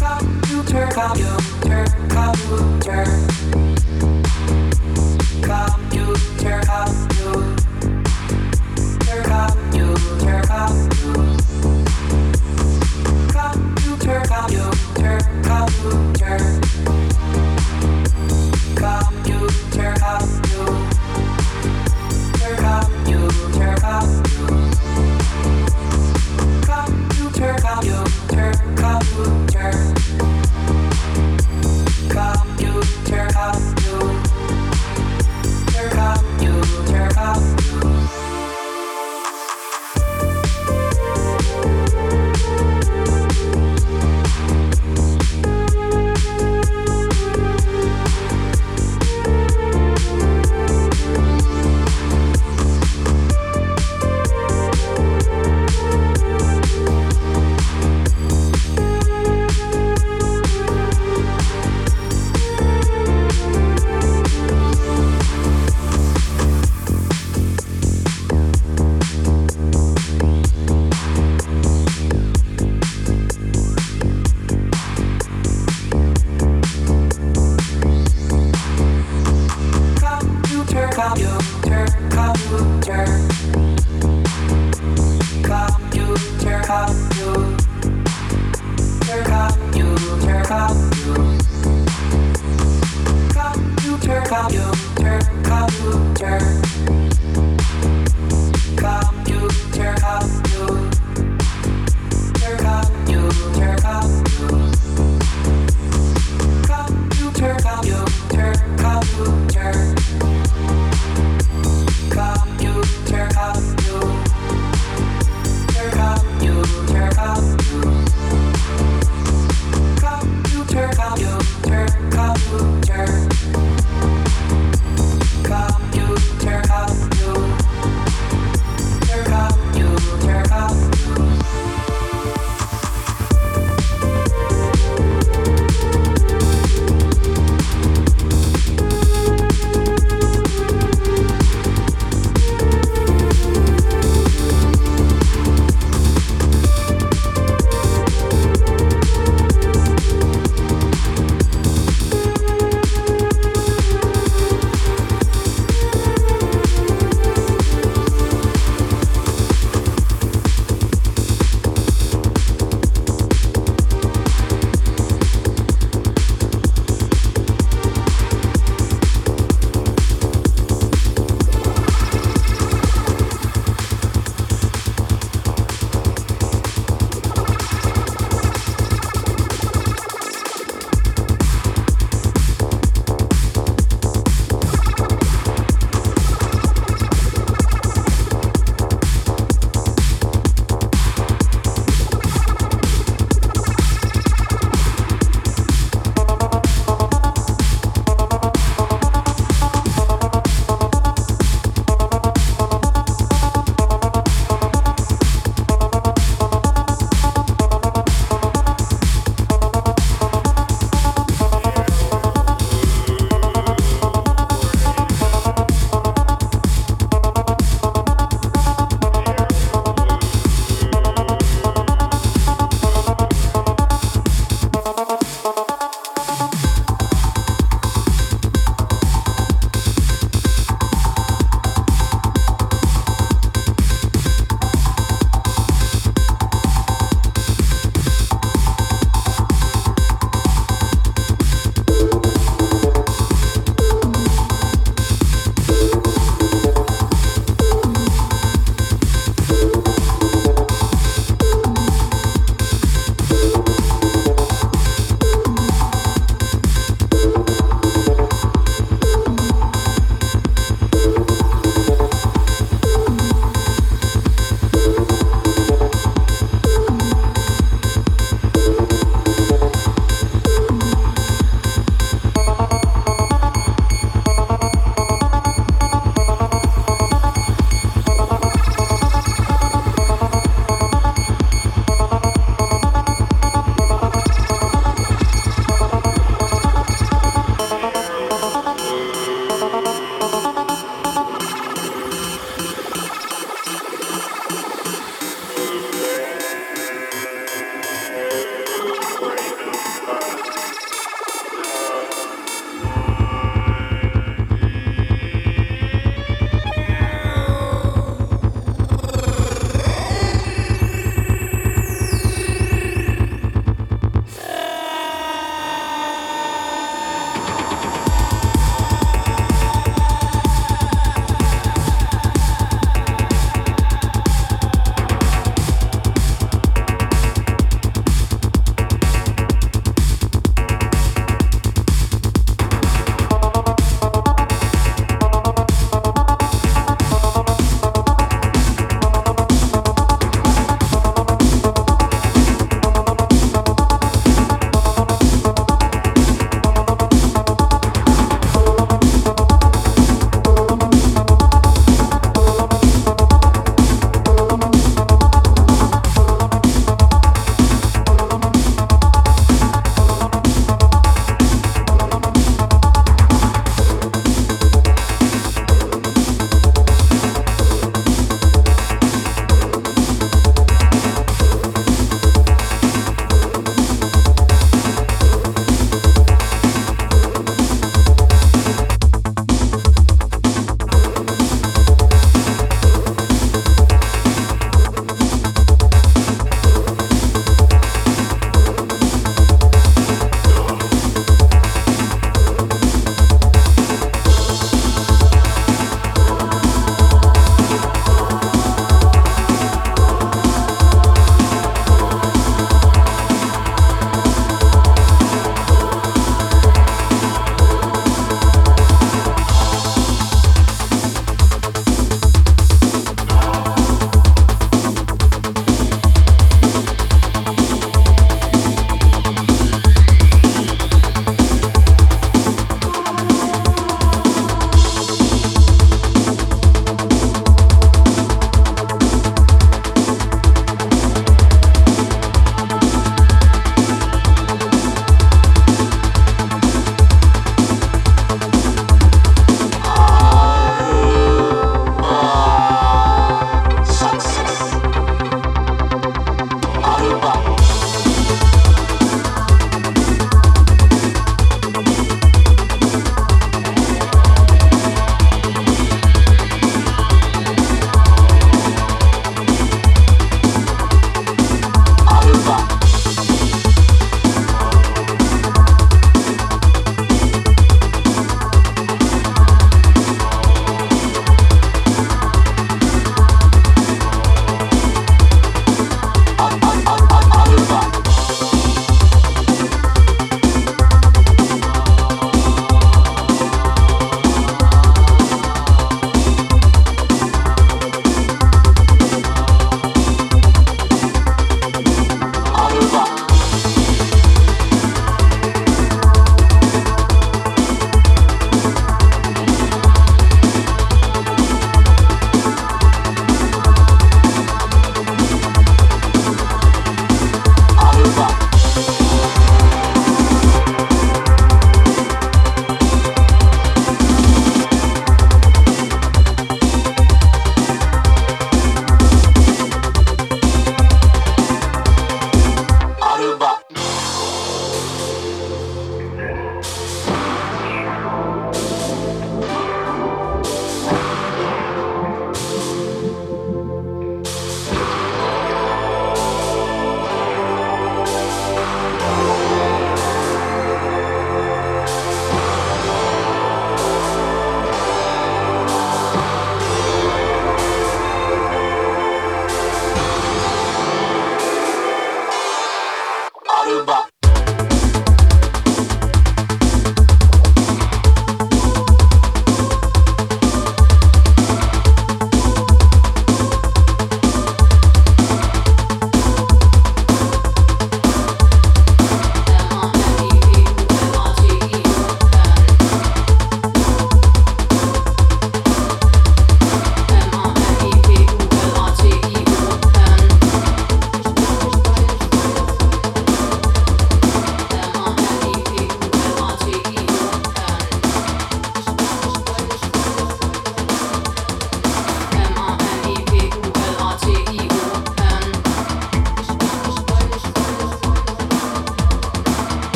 computer, computer, computer.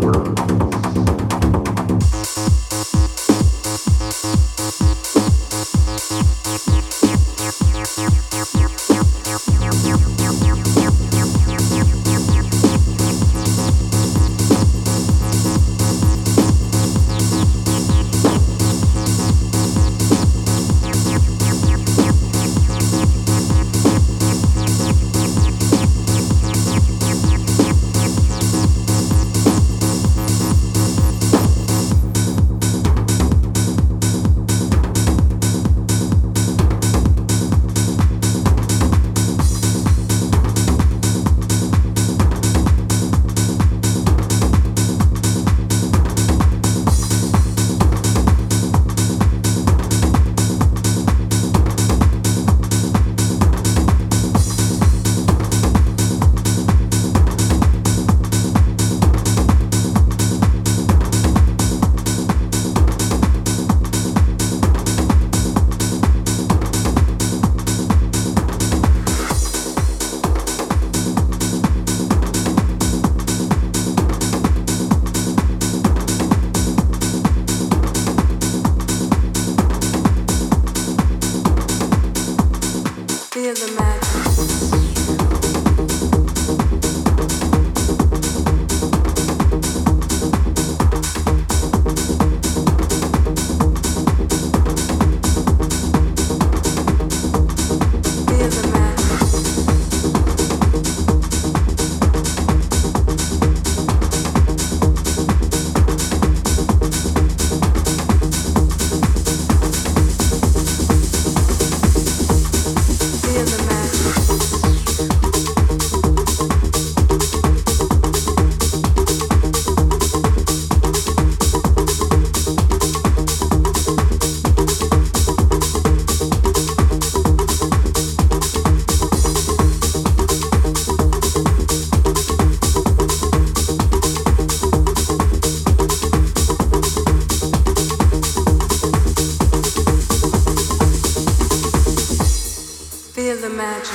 work. match.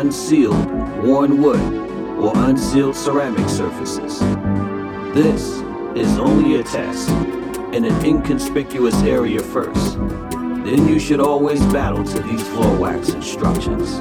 Unsealed, worn wood, or unsealed ceramic surfaces. This is only a test in an inconspicuous area first. Then you should always battle to these floor wax instructions.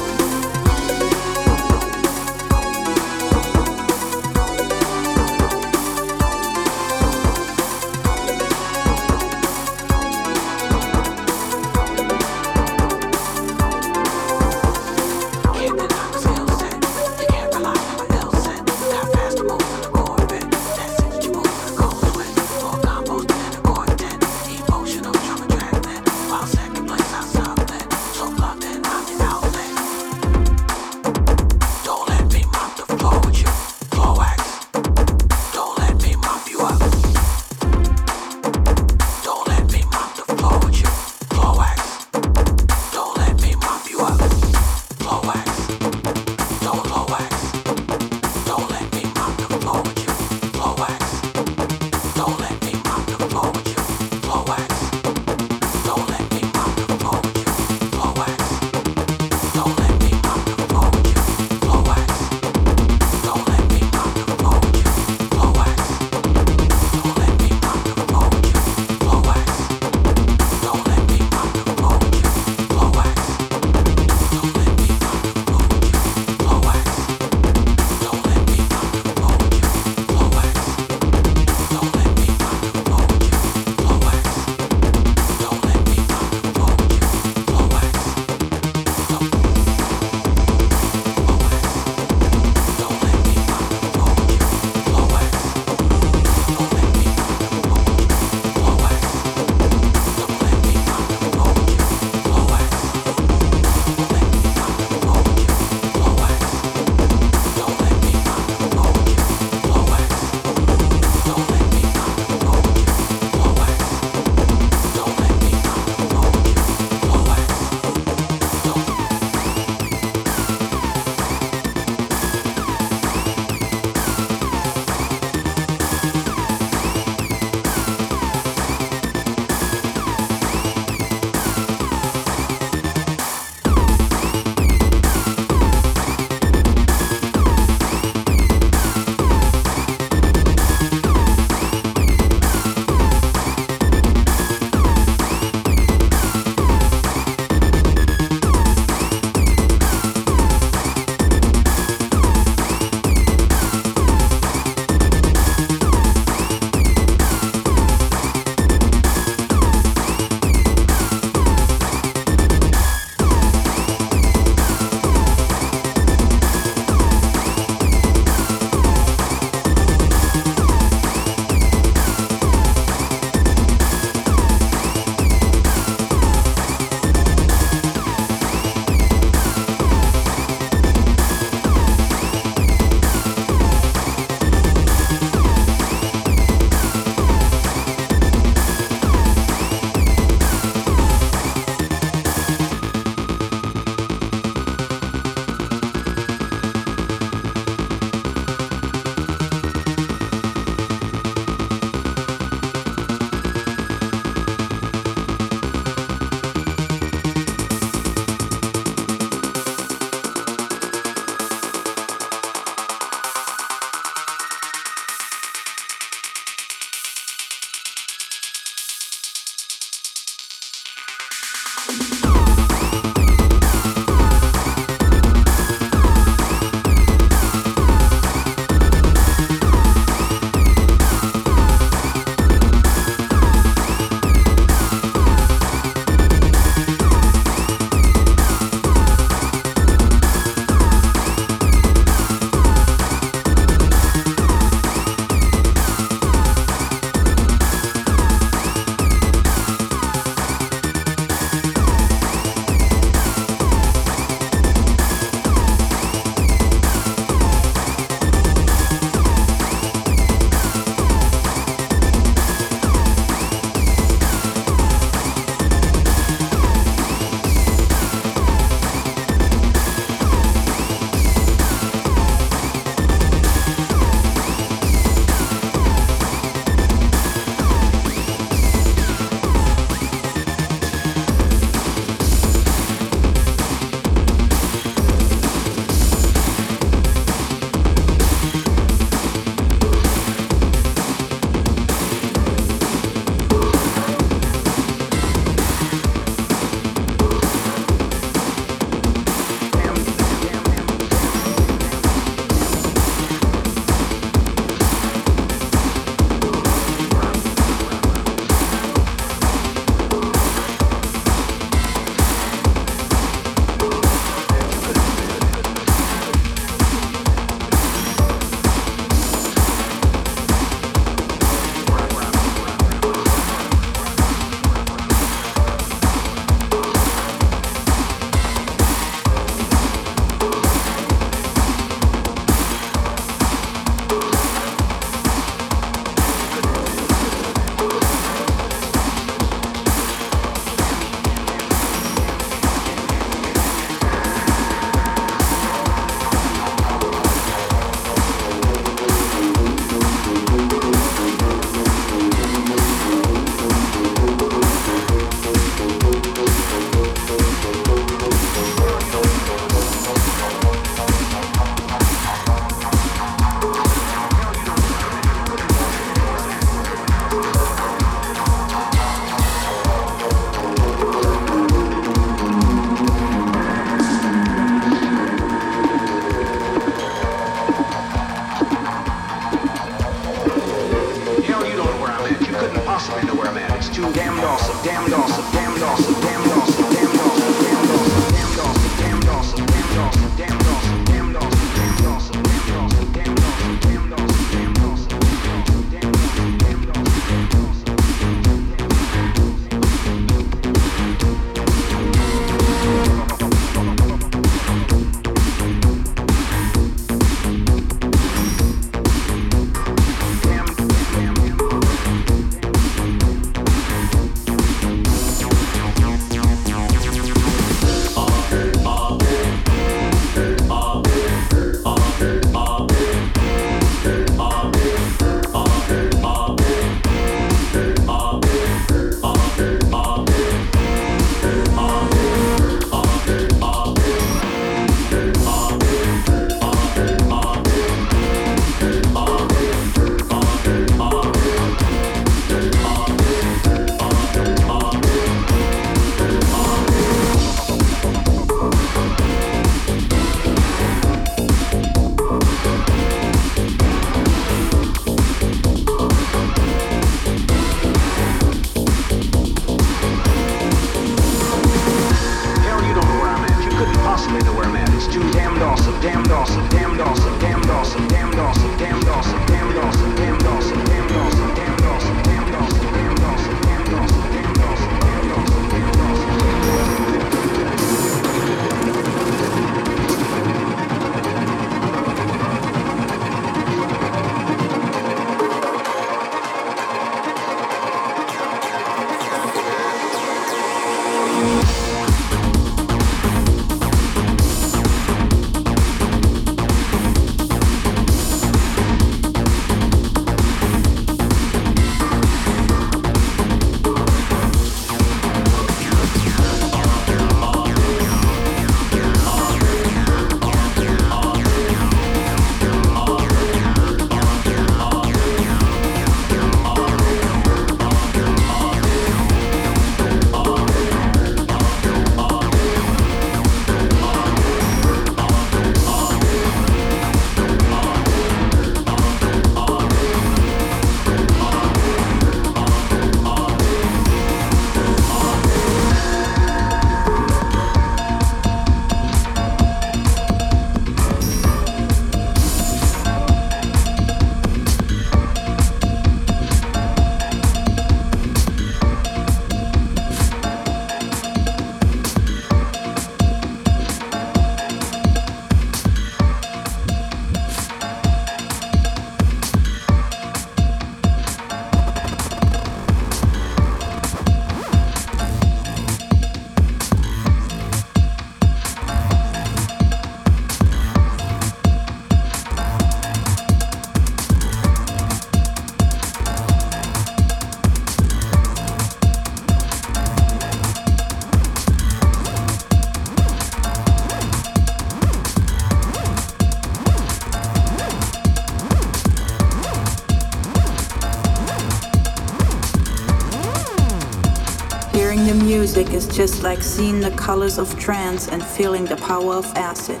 Just like seeing the colors of trance and feeling the power of acid.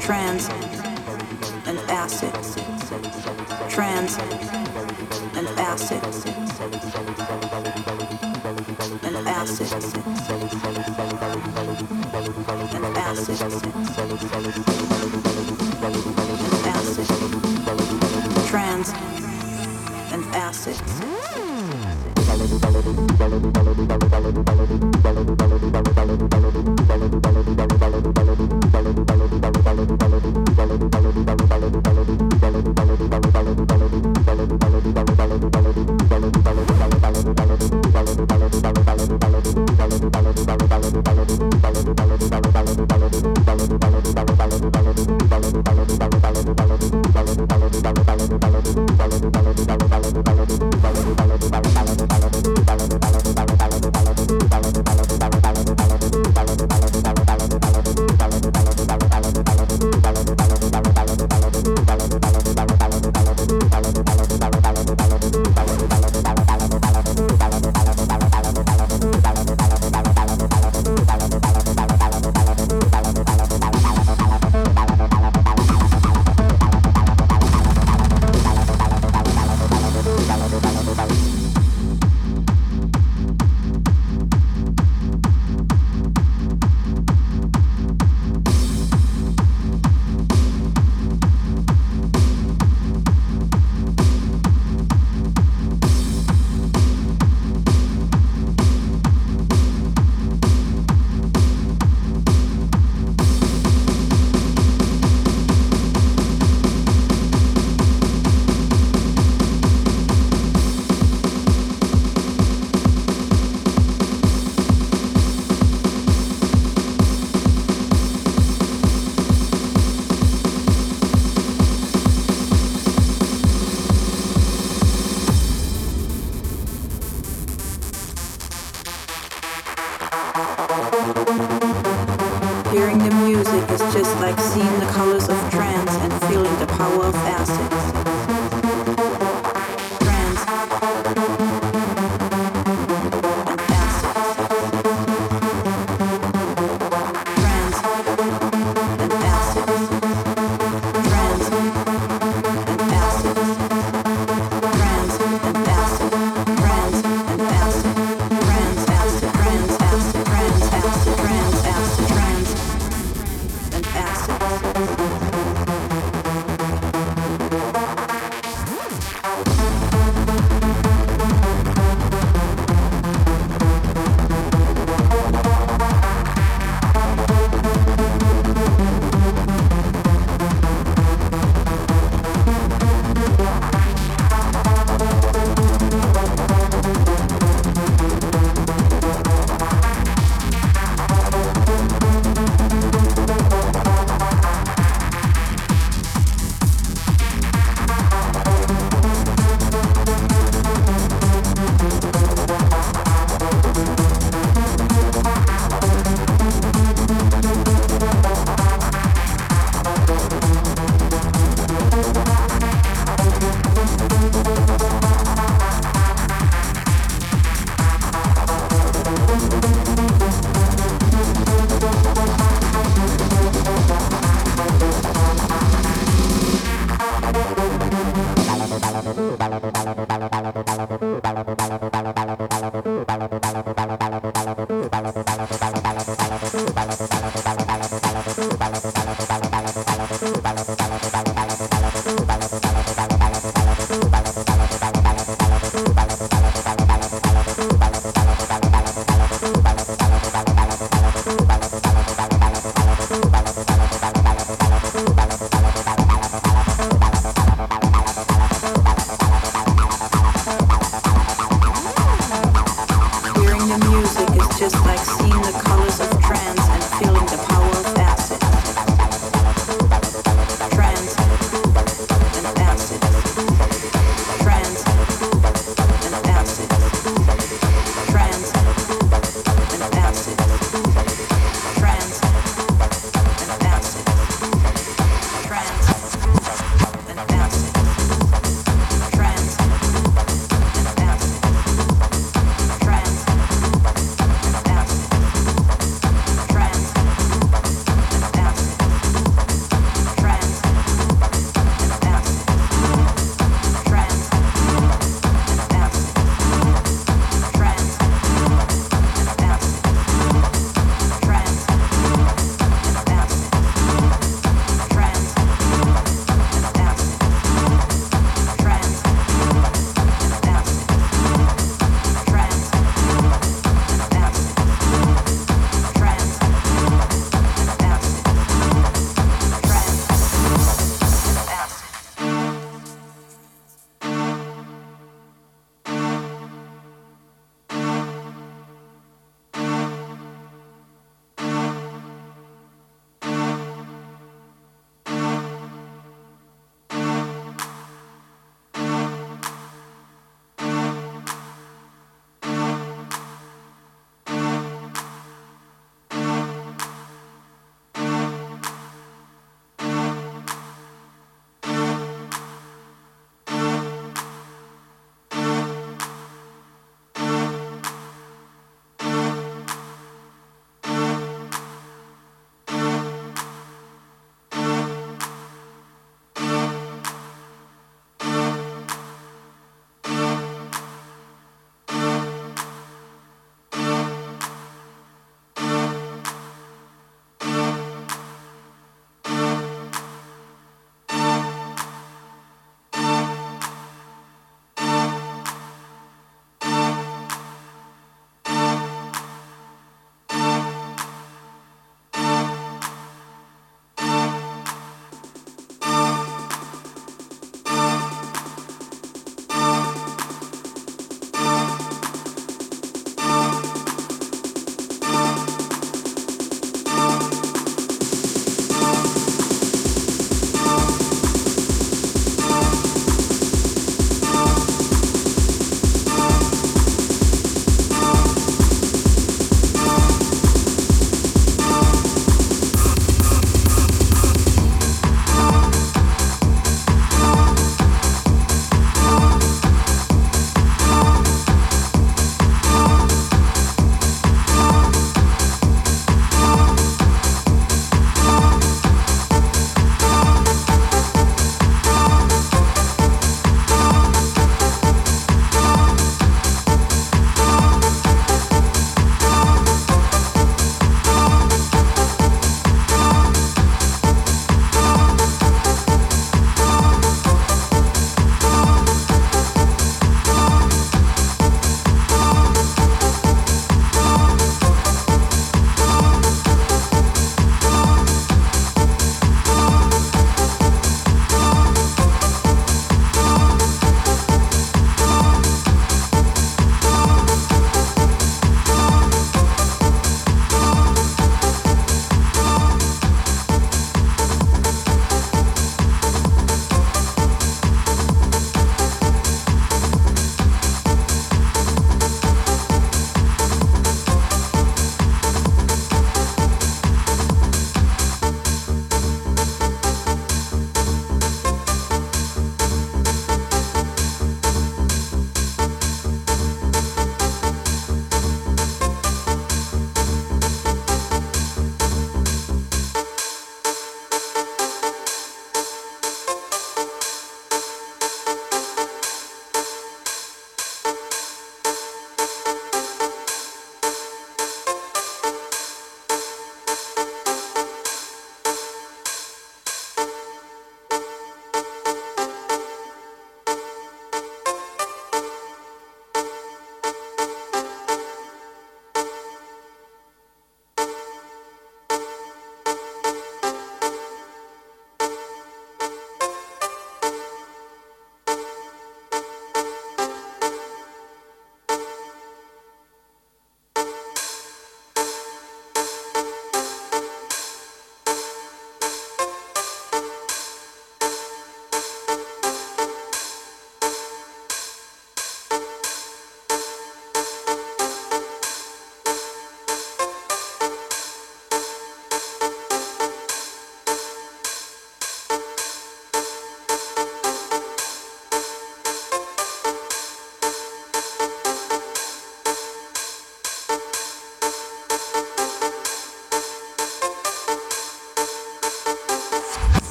Trance and acid. Trance and acid. And acid. And acid. And